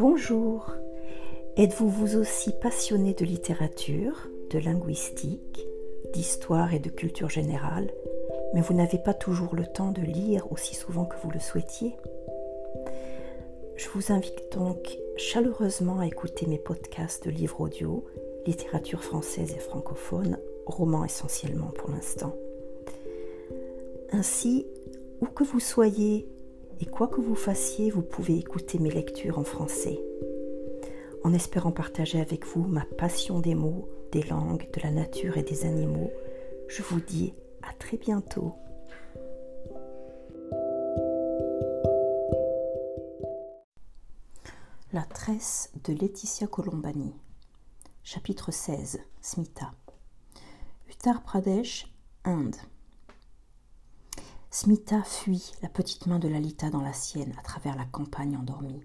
Bonjour. Êtes-vous vous aussi passionné de littérature, de linguistique, d'histoire et de culture générale, mais vous n'avez pas toujours le temps de lire aussi souvent que vous le souhaitiez? Je vous invite donc chaleureusement à écouter mes podcasts de livres audio, littérature française et francophone, romans essentiellement pour l'instant. Ainsi, où que vous soyez et quoi que vous fassiez, vous pouvez écouter mes lectures en français. En espérant partager avec vous ma passion des mots, des langues, de la nature et des animaux, je vous dis à très bientôt. La tresse de Laetitia Colombani. Chapitre 16 Smita. Uttar Pradesh, Inde. Smita fuit la petite main de Lalita dans la sienne à travers la campagne endormie.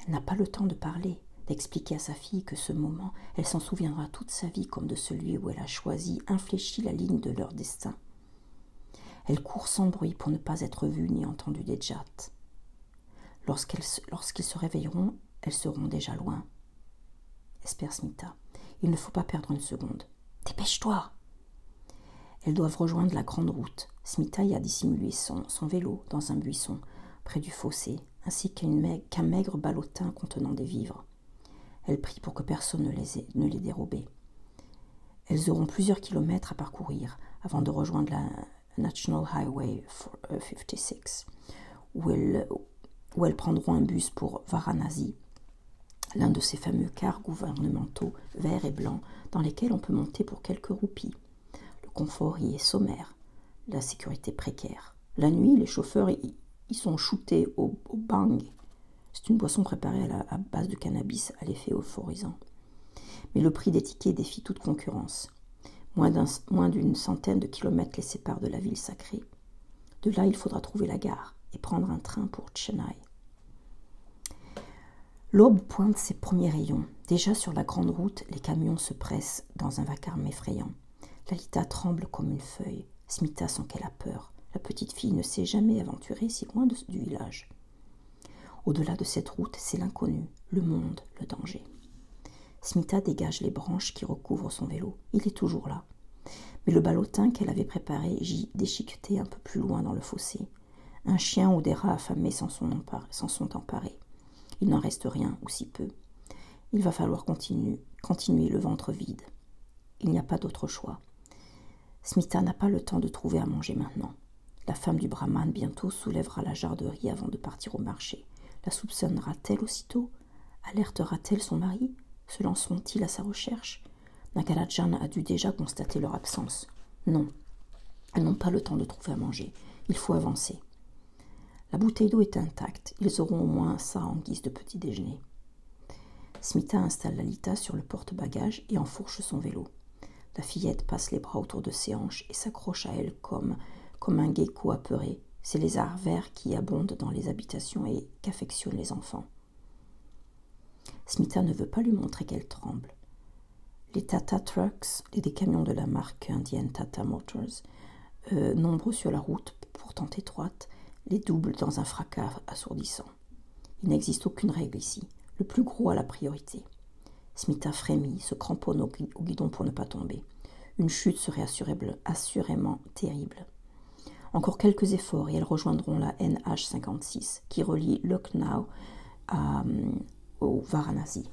Elle n'a pas le temps de parler, d'expliquer à sa fille que ce moment, elle s'en souviendra toute sa vie comme de celui où elle a choisi, infléchi la ligne de leur destin. Elle court sans bruit pour ne pas être vue ni entendue des jats. Lorsqu'ils se réveilleront, elles seront déjà loin. Espère Smita. Il ne faut pas perdre une seconde. Dépêche-toi elles doivent rejoindre la grande route. Smita y a dissimulé son, vélo dans un buisson près du fossé, ainsi qu'un maigre ballotin contenant des vivres. Elle prie pour que personne ne les, dérobait. Elles auront plusieurs kilomètres à parcourir avant de rejoindre la National Highway 56, euh, où elles, où elles prendront un bus pour Varanasi, l'un de ces fameux cars gouvernementaux verts et blancs dans lesquels on peut monter pour quelques roupies confort y est sommaire, la sécurité précaire. La nuit, les chauffeurs y, sont shootés au, bang. C'est une boisson préparée à, la, base de cannabis à l'effet euphorisant. Mais le prix des tickets défie toute concurrence. Moins d'une centaine de kilomètres les séparent de la ville sacrée. De là, il faudra trouver la gare et prendre un train pour Chennai. L'aube pointe ses premiers rayons. Déjà sur la grande route, les camions se pressent dans un vacarme effrayant. Lalita tremble comme une feuille. Smita sent qu'elle a peur. La petite fille ne s'est jamais aventurée si loin du village. Au-delà de cette route, c'est l'inconnu, le monde, le danger. Smita dégage les branches qui recouvrent son vélo. Il est toujours là. Mais le ballotin qu'elle avait préparé gît déchiqueté un peu plus loin dans le fossé. Un chien ou des rats affamés s'en sont, sont, emparés. Il n'en reste rien, ou si peu. Il va falloir continuer, continuer le ventre vide. Il n'y a pas d'autre choix. Smita n'a pas le temps de trouver à manger maintenant. La femme du brahman bientôt soulèvera la jarderie avant de partir au marché. La soupçonnera-t-elle aussitôt? Alertera-t-elle son mari? Se lanceront-ils à sa recherche? Nagarajan a dû déjà constater leur absence. Non, elles n'ont pas le temps de trouver à manger. Il faut avancer. La bouteille d'eau est intacte. Ils auront au moins ça en guise de petit déjeuner. Smita installe Lalita sur le porte-bagages et enfourche son vélo. La fillette passe les bras autour de ses hanches et s'accroche à elle comme, comme un gecko apeuré. C'est les verts qui abondent dans les habitations et qu'affectionnent les enfants. Smita ne veut pas lui montrer qu'elle tremble. Les Tata Trucks, et des camions de la marque indienne Tata Motors, euh, nombreux sur la route, pourtant étroite, les doublent dans un fracas assourdissant. Il n'existe aucune règle ici. Le plus gros a la priorité. Smita frémit, se cramponne au guidon pour ne pas tomber. Une chute serait assurément terrible. Encore quelques efforts et elles rejoindront la NH56 qui relie Lucknow euh, au Varanasi.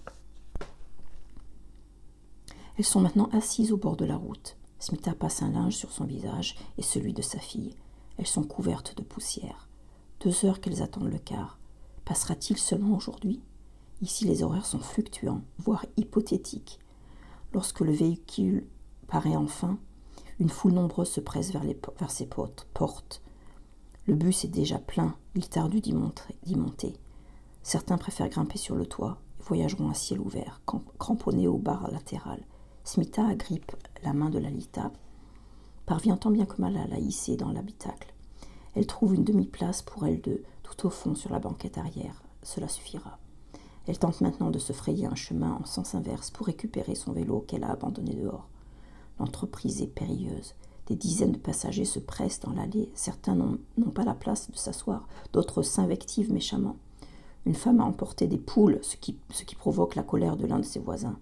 Elles sont maintenant assises au bord de la route. Smita passe un linge sur son visage et celui de sa fille. Elles sont couvertes de poussière. Deux heures qu'elles attendent le car. Passera-t-il seulement aujourd'hui? Ici, les horaires sont fluctuants, voire hypothétiques. Lorsque le véhicule paraît enfin, une foule nombreuse se presse vers, ses portes. Le bus est déjà plein, il tarde d'y monter. Certains préfèrent grimper sur le toit et voyageront à ciel ouvert, cramponnés aux barres latérales. Smita agrippe la main de Lalita, parvient tant bien que mal à la hisser dans l'habitacle. Elle trouve une demi-place pour elle deux, tout au fond sur la banquette arrière. Cela suffira. Elle tente maintenant de se frayer un chemin en sens inverse pour récupérer son vélo qu'elle a abandonné dehors. L'entreprise est périlleuse. Des dizaines de passagers se pressent dans l'allée. Certains n'ont pas la place de s'asseoir, d'autres s'invectivent méchamment. Une femme a emporté des poules, ce qui, provoque la colère de l'un de ses voisins.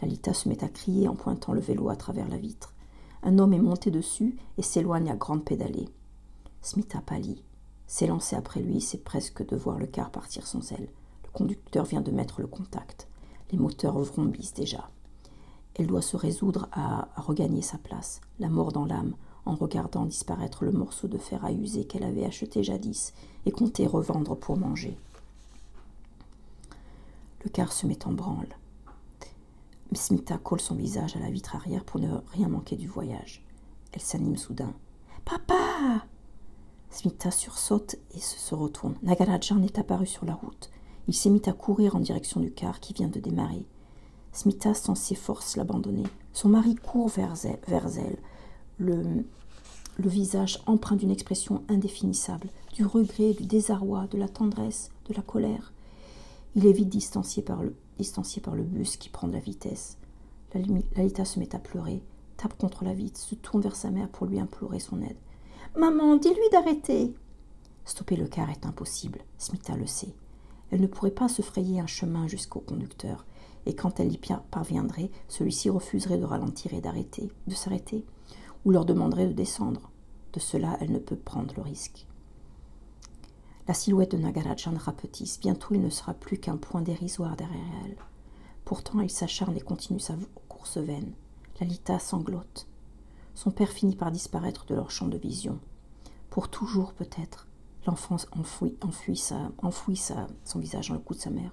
Lalita se met à crier en pointant le vélo à travers la vitre. Un homme est monté dessus et s'éloigne à grande pédalée. Smita pâlit. S'élancer après lui, c'est presque de voir le car partir sans elle. Conducteur vient de mettre le contact. Les moteurs vrombissent déjà. Elle doit se résoudre à, regagner sa place, la mort dans l'âme, en regardant disparaître le morceau de fer à user qu'elle avait acheté jadis et comptait revendre pour manger. Le car se met en branle. Smita colle son visage à la vitre arrière pour ne rien manquer du voyage. Elle s'anime soudain. Papa Smita sursaute et se retourne. Nagarajan est apparu sur la route. Il s'est mis à courir en direction du car qui vient de démarrer. Smita sent ses forces l'abandonner. Son mari court vers elle, le, le visage empreint d'une expression indéfinissable, du regret, du désarroi, de la tendresse, de la colère. Il est vite distancié par le, distancié par le bus qui prend de la vitesse. Lalita se met à pleurer, tape contre la vitre, se tourne vers sa mère pour lui implorer son aide. Maman, dis-lui d'arrêter. Stopper le car est impossible, Smita le sait. Elle ne pourrait pas se frayer un chemin jusqu'au conducteur et quand elle y parviendrait, celui-ci refuserait de ralentir et d'arrêter, de s'arrêter, ou leur demanderait de descendre. De cela, elle ne peut prendre le risque. La silhouette de Nagarajan rapetisse. Bientôt, il ne sera plus qu'un point dérisoire derrière elle. Pourtant, il s'acharne et continue sa course vaine. Lalita sanglote. Son père finit par disparaître de leur champ de vision. Pour toujours, peut-être. L'enfant enfouit, enfouit son visage dans le cou de sa mère.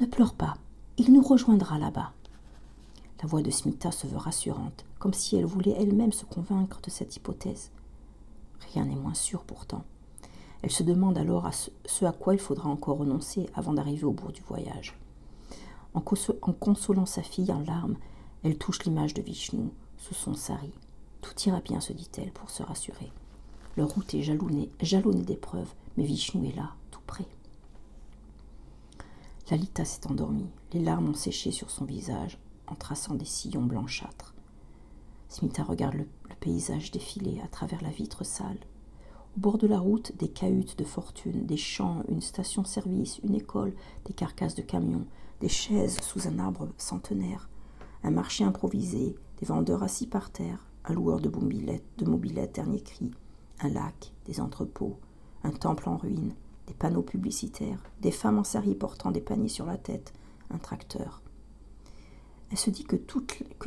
Ne pleure pas, il nous rejoindra là-bas. La voix de Smita se veut rassurante, comme si elle voulait elle-même se convaincre de cette hypothèse. Rien n'est moins sûr pourtant. Elle se demande alors à ce à quoi il faudra encore renoncer avant d'arriver au bout du voyage. En, consolant sa fille en larmes, elle touche l'image de Vishnu sous son sari. Tout ira bien, se dit-elle pour se rassurer. Leur route est jalonnée, jalonnée d'épreuves, mais Vishnu est là, tout près. Lalita s'est endormie. Les larmes ont séché sur son visage en traçant des sillons blanchâtres. Smita regarde le, paysage défiler à travers la vitre sale. Au bord de la route, des cahutes de fortune, des champs, une station-service, une école, des carcasses de camions, des chaises sous un arbre centenaire, un marché improvisé, des vendeurs assis par terre, un loueur de mobilettes, de dernier cri, un lac, des entrepôts, un temple en ruine, des panneaux publicitaires, des femmes en sari portant des paniers sur la tête, un tracteur. Elle se dit que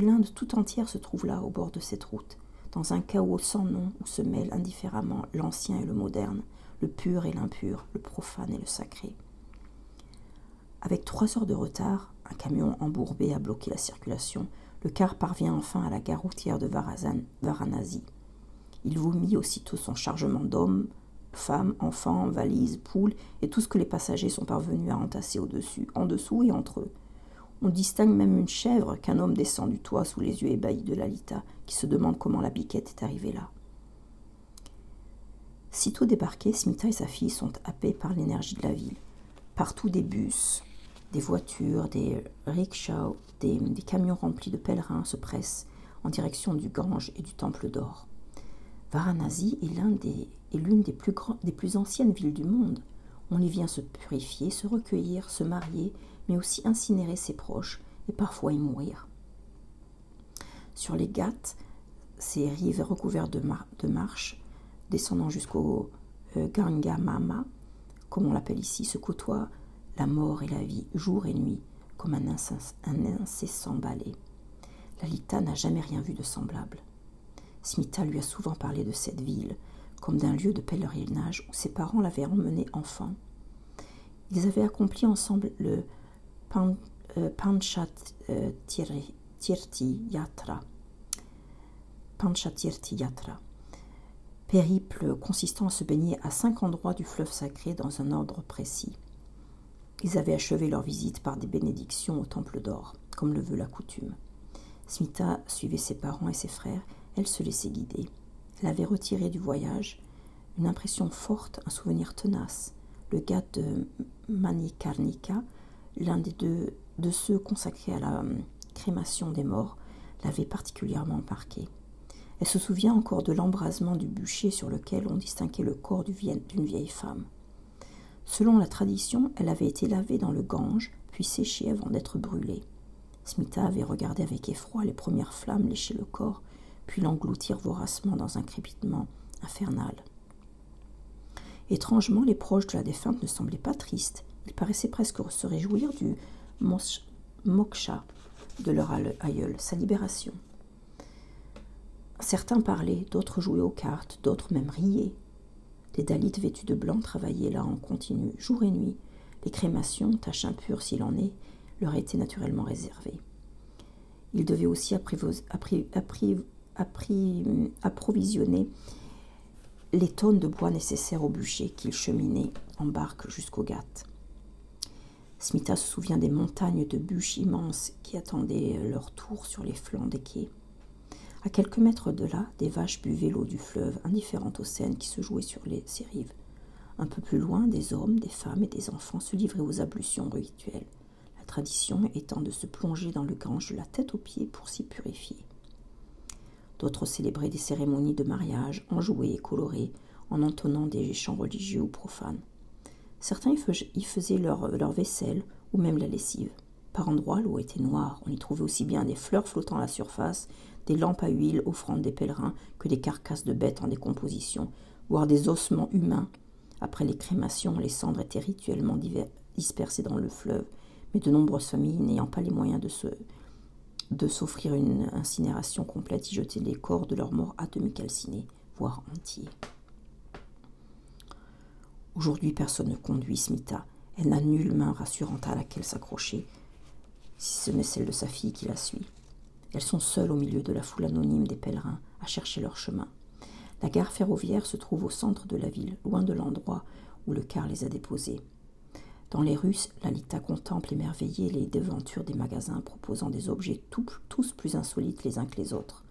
l'Inde tout entière se trouve là, au bord de cette route, dans un chaos sans nom où se mêlent indifféremment l'ancien et le moderne, le pur et l'impur, le profane et le sacré. Avec trois heures de retard, un camion embourbé a bloqué la circulation, le car parvient enfin à la gare routière de Varanasi. Il vomit aussitôt son chargement d'hommes, femmes, enfants, valises, poules et tout ce que les passagers sont parvenus à entasser au-dessus, en dessous et entre eux. On distingue même une chèvre qu'un homme descend du toit sous les yeux ébahis de Lalita, qui se demande comment la biquette est arrivée là. Sitôt débarqués, Smita et sa fille sont happés par l'énergie de la ville. Partout des bus, des voitures, des rickshaws, des, des camions remplis de pèlerins se pressent en direction du Gange et du Temple d'Or. Varanasi est l'une des, plus anciennes villes du monde. On y vient se purifier, se recueillir, se marier, mais aussi incinérer ses proches et parfois y mourir. Sur les Ghats, ces rives recouvertes de, de marches, descendant jusqu'au euh, Ganga Mama, comme on l'appelle ici, se côtoient la mort et la vie, jour et nuit, comme un, un incessant balai. Lalita n'a jamais rien vu de semblable. Smita lui a souvent parlé de cette ville, comme d'un lieu de pèlerinage où ses parents l'avaient emmené enfant. Ils avaient accompli ensemble le Pan, euh, Panchatirti Yatra. Panchatirti Yatra. Périple consistant à se baigner à cinq endroits du fleuve sacré dans un ordre précis. Ils avaient achevé leur visite par des bénédictions au temple d'or, comme le veut la coutume. Smita suivait ses parents et ses frères elle se laissait guider. Elle avait retiré du voyage une impression forte, un souvenir tenace. Le gars de Manikarnika, l'un des deux de ceux consacrés à la hum, crémation des morts, l'avait particulièrement marqué. Elle se souvient encore de l'embrasement du bûcher sur lequel on distinguait le corps d'une vieille femme. Selon la tradition, elle avait été lavée dans le Gange, puis séchée avant d'être brûlée. Smita avait regardé avec effroi les premières flammes lécher le corps, puis l'engloutir voracement dans un crépitement infernal. Étrangement, les proches de la défunte ne semblaient pas tristes. Ils paraissaient presque se réjouir du moksha de leur aïeul, sa libération. Certains parlaient, d'autres jouaient aux cartes, d'autres même riaient. Les Dalits vêtus de blanc travaillaient là en continu, jour et nuit. Les crémations, tâches impures s'il en est, leur étaient naturellement réservées. Ils devaient aussi approvisionner les tonnes de bois nécessaires au bûcher qu'ils cheminaient en barque jusqu'au Ghat. Smita se souvient des montagnes de bûches immenses qui attendaient leur tour sur les flancs des quais. À quelques mètres de là, des vaches buvaient l'eau du fleuve, indifférentes aux scènes qui se jouaient sur les, ces rives. Un peu plus loin, des hommes, des femmes et des enfants se livraient aux ablutions rituelles, la tradition étant de se plonger dans le Gange de la tête aux pieds pour s'y purifier. D'autres célébraient des cérémonies de mariage, enjouées et colorées, en entonnant des chants religieux ou profanes. Certains y faisaient leur, vaisselle ou même la lessive. Par endroits, l'eau était noire. On y trouvait aussi bien des fleurs flottant à la surface, des lampes à huile offrant des pèlerins que des carcasses de bêtes en décomposition, voire des ossements humains. Après les crémations, les cendres étaient rituellement dispersées dans le fleuve, mais de nombreuses familles n'ayant pas les moyens de se de s'offrir une incinération complète, y jetaient les corps de leurs morts à demi calcinés, voire entiers. Aujourd'hui, personne ne conduit Smita. Elle n'a nulle main rassurante à laquelle s'accrocher si ce n'est celle de sa fille qui la suit. Elles sont seules au milieu de la foule anonyme des pèlerins à chercher leur chemin. La gare ferroviaire se trouve au centre de la ville, loin de l'endroit où le car les a déposées. Dans les rues, Lalita contemple émerveillée les devantures des magasins proposant des objets tous plus insolites les uns que les autres.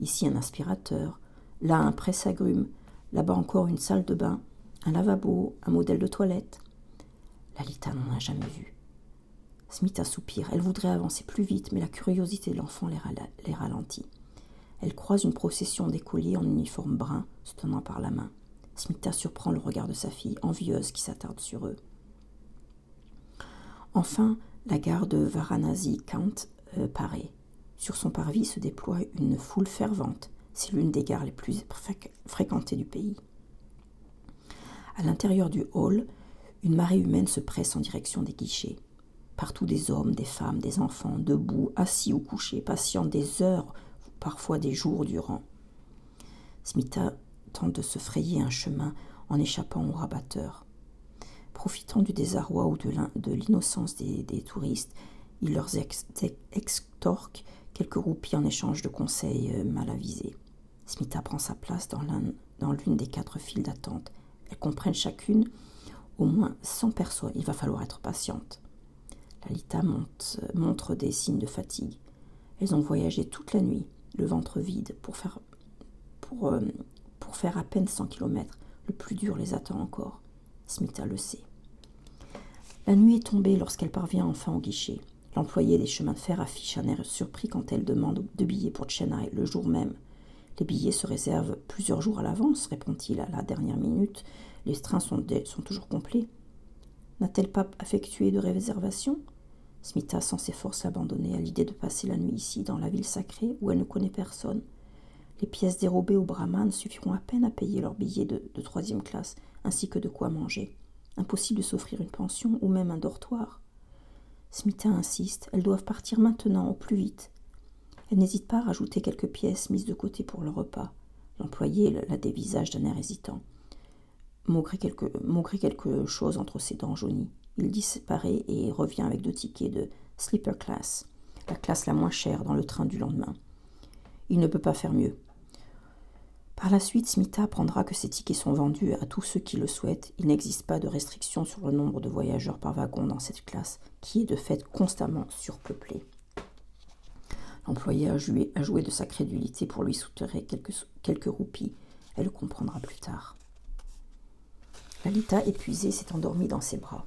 Ici un aspirateur, là un presse-agrumes, là-bas encore une salle de bain, un lavabo, un modèle de toilette. Lalita n'en a jamais vu. Smita soupire. Elle voudrait avancer plus vite, mais la curiosité de l'enfant les, ralentit. Elle croise une procession d'écoliers en uniforme brun, se tenant par la main. Smita surprend le regard de sa fille, envieuse, qui s'attarde sur eux. Enfin, la gare de Varanasi Kant euh, paraît. Sur son parvis se déploie une foule fervente. C'est l'une des gares les plus fréquentées du pays. À l'intérieur du hall, une marée humaine se presse en direction des guichets. Partout des hommes, des femmes, des enfants, debout, assis ou couchés, patients des heures, parfois des jours durant. Smita tente de se frayer un chemin en échappant aux rabatteurs. Profitant du désarroi ou de l'innocence des, touristes, il leur extorque quelques roupies en échange de conseils euh, mal avisés. Smita prend sa place dans l'une des quatre files d'attente. Elles comprennent chacune au moins 100 personnes. Il va falloir être patiente. Lalita montre des signes de fatigue. Elles ont voyagé toute la nuit, le ventre vide, pour faire, pour, euh, pour faire à peine 100 kilomètres. Le plus dur les attend encore. Smita le sait. La nuit est tombée lorsqu'elle parvient enfin au guichet. L'employé des chemins de fer affiche un air surpris quand elle demande deux billets pour Chennai le jour même. Les billets se réservent plusieurs jours à l'avance, répond-il à la dernière minute. Les trains sont, toujours complets. N'a-t-elle pas effectué de réservation? Smita sent ses forces abandonner à l'idée de passer la nuit ici, dans la ville sacrée, où elle ne connaît personne. Les pièces dérobées aux brahmanes suffiront à peine à payer leur billet de, troisième classe, ainsi que de quoi manger. Impossible de s'offrir une pension ou même un dortoir. Smita insiste, elles doivent partir maintenant, au plus vite. Elle n'hésite pas à rajouter quelques pièces mises de côté pour le repas. L'employé la dévisage d'un air hésitant. Quelque, quelque chose entre ses dents jaunies. Il disparaît et revient avec deux tickets de sleeper class, la classe la moins chère dans le train du lendemain. Il ne peut pas faire mieux. Par la suite, Smita apprendra que ces tickets sont vendus à tous ceux qui le souhaitent. Il n'existe pas de restriction sur le nombre de voyageurs par wagon dans cette classe, qui est de fait constamment surpeuplée. L'employé a joué, de sa crédulité pour lui soutirer quelques, quelques roupies. Elle le comprendra plus tard. Lalita, épuisée, s'est endormie dans ses bras.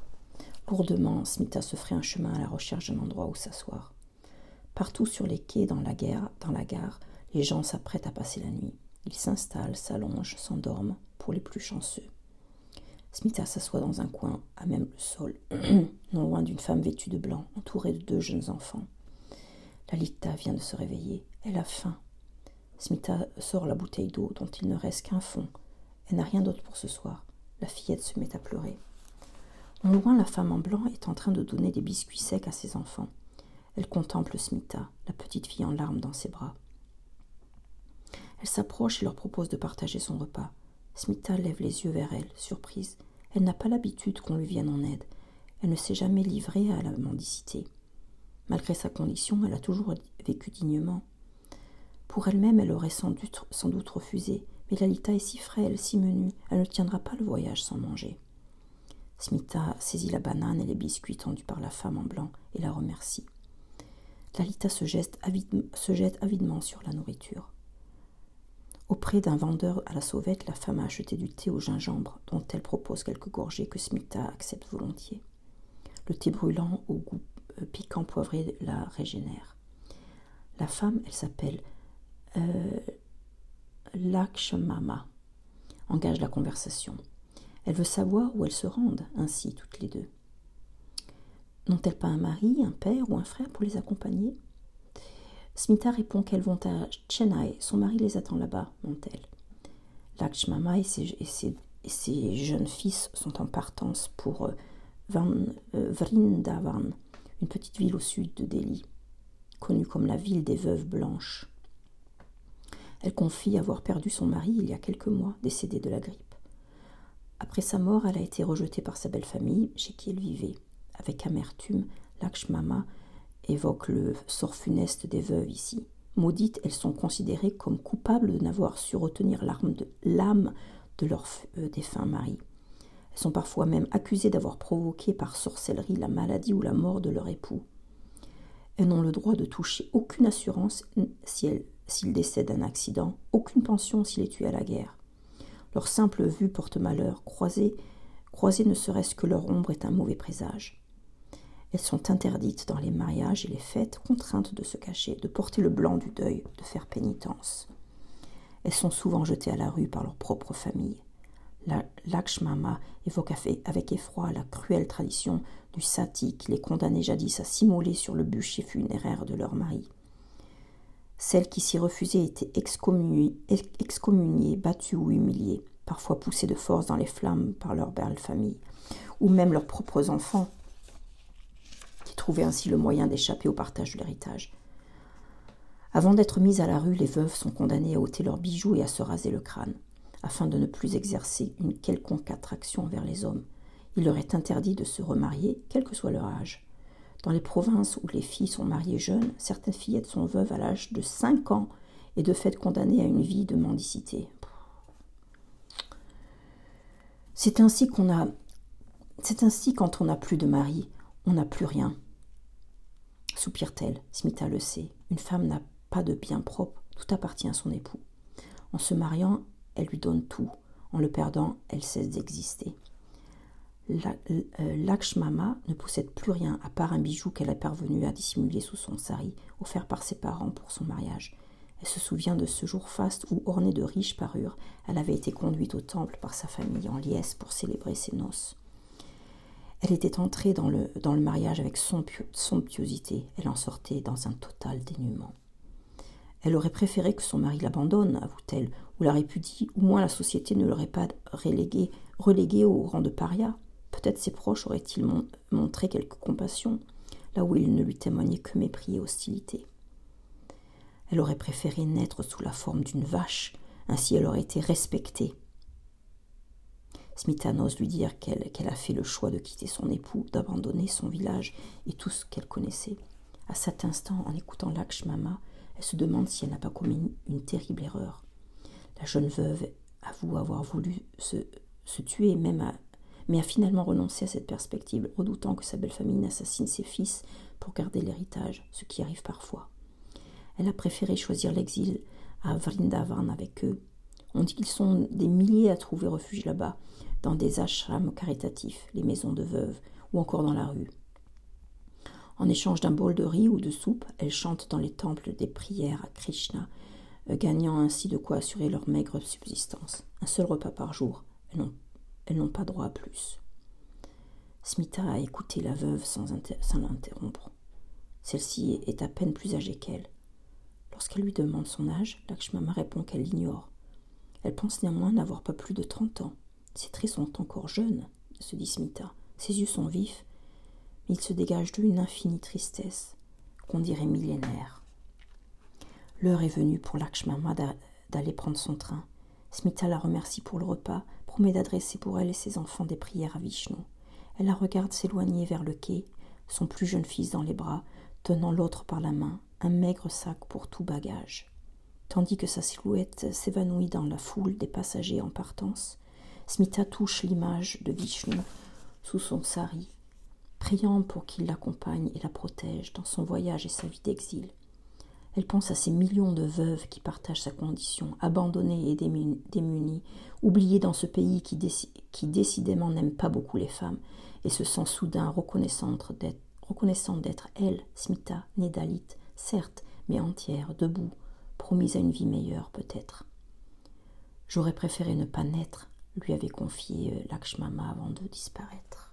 Lourdement, Smita se ferait un chemin à la recherche d'un endroit où s'asseoir. Partout sur les quais dans la, gare, dans la gare, les gens s'apprêtent à passer la nuit. Ils s'installent, s'allongent, s'endorment, pour les plus chanceux. Smita s'assoit dans un coin, à même le sol, non loin d'une femme vêtue de blanc, entourée de deux jeunes enfants. Lalita vient de se réveiller. Elle a faim. Smita sort la bouteille d'eau dont il ne reste qu'un fond. Elle n'a rien d'autre pour ce soir. La fillette se met à pleurer. En loin, la femme en blanc est en train de donner des biscuits secs à ses enfants. Elle contemple Smita, la petite fille en larmes dans ses bras. Elle s'approche et leur propose de partager son repas. Smita lève les yeux vers elle, surprise. Elle n'a pas l'habitude qu'on lui vienne en aide. Elle ne s'est jamais livrée à la mendicité. Malgré sa condition, elle a toujours vécu dignement. Pour elle-même, elle aurait sans doute, refusé, mais Lalita est si frêle, si menue, elle ne tiendra pas le voyage sans manger. Smita saisit la banane et les biscuits tendus par la femme en blanc et la remercie. Lalita se jette avidement sur la nourriture. Auprès d'un vendeur à la sauvette, la femme a acheté du thé au gingembre, dont elle propose quelques gorgées que Smita accepte volontiers. Le thé brûlant au goût euh, piquant poivré la régénère. La femme, elle s'appelle euh, Lakshmama, engage la conversation. Elle veut savoir où elles se rendent, ainsi toutes les deux. N'ont-elles pas un mari, un père ou un frère pour les accompagner? Smita répond qu'elles vont à Chennai. Son mari les attend là-bas, monte-t-elle. Lakshmama et ses, jeunes fils sont en partance pour euh, euh, Vrindavan, une petite ville au sud de Delhi, connue comme la ville des veuves blanches. Elle confie avoir perdu son mari il y a quelques mois, décédé de la grippe. Après sa mort, elle a été rejetée par sa belle famille, chez qui elle vivait. Avec amertume, Lakshmama évoque le sort funeste des veuves ici. Maudites, elles sont considérées comme coupables de n'avoir su retenir l'âme de, leur euh, défunt mari. Elles sont parfois même accusées d'avoir provoqué par sorcellerie la maladie ou la mort de leur époux. Elles n'ont le droit de toucher aucune assurance s'il décède d'un accident, aucune pension s'il est tué à la guerre. Leur simple vue porte malheur, croisée, croisée ne serait-ce que leur ombre est un mauvais présage. Elles sont interdites dans les mariages et les fêtes, contraintes de se cacher, de porter le blanc du deuil, de faire pénitence. Elles sont souvent jetées à la rue par leur propre famille. La Lakshmama évoque avec effroi la cruelle tradition du sati qui les condamnait jadis à s'immoler sur le bûcher funéraire de leur mari. Celles qui s'y refusaient étaient excommuniées, excommuniées, battues ou humiliées, parfois poussées de force dans les flammes par leur belle famille, ou même leurs propres enfants trouver ainsi le moyen d'échapper au partage de l'héritage. Avant d'être mises à la rue, les veuves sont condamnées à ôter leurs bijoux et à se raser le crâne, afin de ne plus exercer une quelconque attraction envers les hommes. Il leur est interdit de se remarier, quel que soit leur âge. Dans les provinces où les filles sont mariées jeunes, certaines fillettes sont veuves à l'âge de 5 ans et de fait condamnées à une vie de mendicité. C'est ainsi qu'on a. C'est ainsi quand on n'a plus de mari, on n'a plus rien soupire-t-elle. Smita le sait. Une femme n'a pas de bien propre, tout appartient à son époux. En se mariant, elle lui donne tout. En le perdant, elle cesse d'exister. Euh, Lakshmama ne possède plus rien à part un bijou qu'elle a parvenu à dissimuler sous son sari, offert par ses parents pour son mariage. Elle se souvient de ce jour faste où, ornée de riches parures, elle avait été conduite au temple par sa famille en liesse pour célébrer ses noces. Elle était entrée dans le, mariage avec somptuosité. Elle en sortait dans un total dénuement. Elle aurait préféré que son mari l'abandonne, avoue-t-elle, ou la répudie, ou moins la société ne l'aurait pas reléguée relégué au rang de paria. Peut-être ses proches auraient-ils montré quelque compassion, là où ils ne lui témoignaient que mépris et hostilité. Elle aurait préféré naître sous la forme d'une vache, ainsi elle aurait été respectée Smita n'ose lui dire qu'elle a fait le choix de quitter son époux, d'abandonner son village et tout ce qu'elle connaissait. À cet instant, en écoutant Lakshmama, elle se demande si elle n'a pas commis une, terrible erreur. La jeune veuve avoue avoir voulu se, tuer, même mais a finalement renoncé à cette perspective, redoutant que sa belle famille n'assassine ses fils pour garder l'héritage, ce qui arrive parfois. Elle a préféré choisir l'exil à Vrindavan avec eux. On dit qu'ils sont des milliers à trouver refuge là-bas, dans des ashrams caritatifs, les maisons de veuves, ou encore dans la rue. En échange d'un bol de riz ou de soupe, elles chantent dans les temples des prières à Krishna, euh, gagnant ainsi de quoi assurer leur maigre subsistance. Un seul repas par jour. Elles n'ont pas droit à plus. Smita a écouté la veuve sans, sans l'interrompre. Celle-ci est à peine plus âgée qu'elle. Lorsqu'elle lui demande son âge, Lakshmama répond qu'elle l'ignore. Elle pense néanmoins n'avoir pas plus de trente ans. Ses traits sont encore jeunes, se dit Smita. Ses yeux sont vifs, mais il se dégage d'eux une infinie tristesse, qu'on dirait millénaire. L'heure est venue pour Lakshmama d'aller prendre son train. Smita la remercie pour le repas, promet d'adresser pour elle et ses enfants des prières à Vishnu. Elle la regarde s'éloigner vers le quai, son plus jeune fils dans les bras, tenant l'autre par la main, un maigre sac pour tout bagage. Tandis que sa silhouette s'évanouit dans la foule des passagers en partance, Smita touche l'image de Vishnu sous son sari, priant pour qu'il l'accompagne et la protège dans son voyage et sa vie d'exil. Elle pense à ces millions de veuves qui partagent sa condition, abandonnées et démunies, oubliées dans ce pays qui, décidément n'aime pas beaucoup les femmes et se sent soudain reconnaissante d'être elle, Smita, Nédalit, certes, mais entière, debout, promise à une vie meilleure peut-être. J'aurais préféré ne pas naître, lui avait confié euh, Lakshmama avant de disparaître.